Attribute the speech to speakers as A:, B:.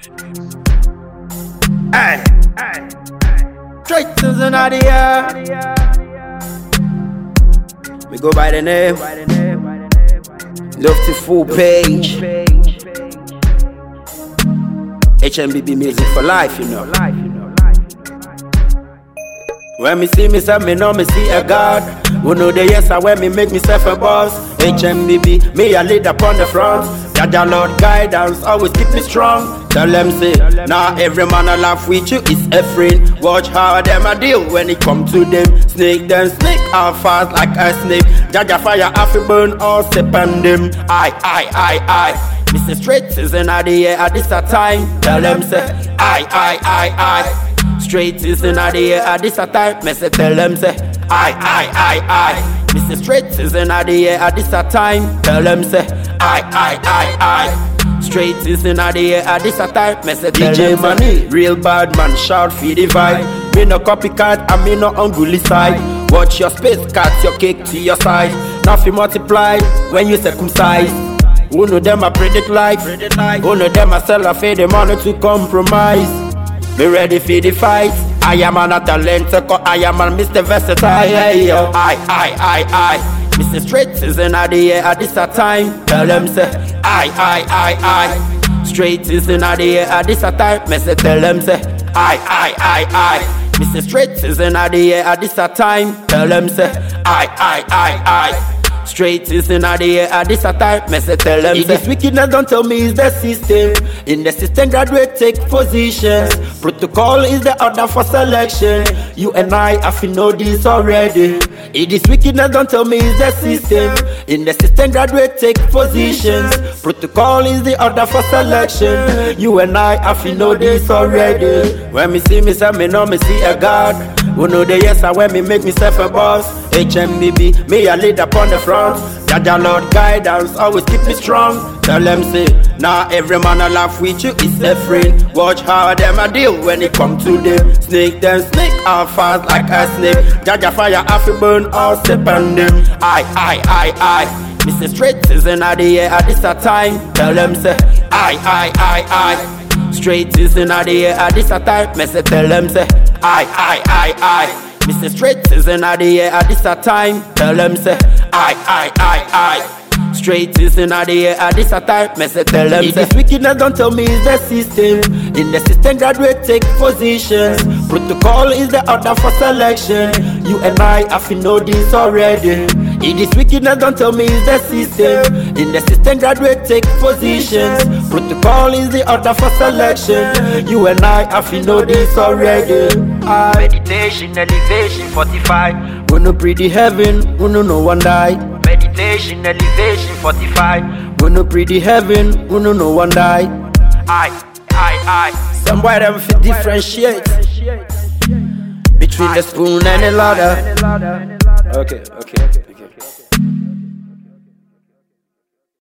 A: Hey, hey, straight to the Nadia. We go by the name. Love to full page. HnbB music for life, you know. When me see me, say me know me see a God. Who know the yes, I when me make myself a boss. HnbB, me a lead up on the front. Jaja Lord guidance, always keep me strong. Tell them say, now nah, every man I laugh with you is a friend. Watch how them I deal when it come to them. Snake them snake, all fast like a snake. Jaja fire, fi burn all step on them. I, I, I, I. Mr. Straight season of the year at this a time. Tell them say, I, I, I, I. Straight season of the year at this a time. Me say tell them say, I, I, I, I. Mr. Straight season of the year at this a time. Tell them say, I, I, I, I. Straight season of the year at this a time. Me say DJ Money, real bad man, shout for the vibe. Me no copycat, I me no unruly side. Watch your space, cut your cake to your size. Nothing multiply when you circumcise. Who know them I predict life? Who know them I sell a fade the money to compromise? Be ready for the fight. I am an talent, I am a Mr. Versatile. I, I, I, I. Mr. Straight is in the air at this a time. Tell them say, I, I, I, I. Straight is in the air at this a time. Me say tell them say, I, I, I, I. Mr. Straight is in the air at this a time. Tell them say, I, I, I, I. Straight is in the air at this a time. Me say tell them. It is wickedness, don't tell me it's the system. In the system, graduate take positions. Protocol is the order for selection. You and I have to know this already. It is wickedness, don't tell me it's the system. In the system, graduate take positions. Protocol is the order for selection. You and I have to know this already. When me see me, say me know me see a God. Who know the yes, I when me make myself a boss. HnbB, me a lead up on the front. Jaja Lord guidance, always keep me strong. Tell them say, now every man I laugh with you is a friend. Watch how them I deal when it come to them. Snake them snake all fast like a snake. Jaja fire fi burn all them. I, I, I, I. Mr. Straight is in the air at this a time. Tell them say, I, I, I, I. Straight is in the air at this a time. Me say tell them say, I, I, I, I. Mr. Straight is in the air at this a time. Tell them say, I, I, I, I. Straight is in the air at this a time. Me say tell them say, wickedness don't tell me it's the system. In the system, graduate take positions. Protocol is the order for selection. You and I have to know this already. In It is wickedness, don't tell me it's the system. In the system, graduate take positions. Protocol is the order for selection. You and I have to know this already. I
B: Meditation, elevation, 45.
A: We no pretty heaven, we no no one die.
B: Meditation, elevation, 45.
A: We no pretty heaven, we no no one die.
B: I, I, I.
A: Some boy them fit differentiate between the spoon and the ladder. Okay, okay, okay.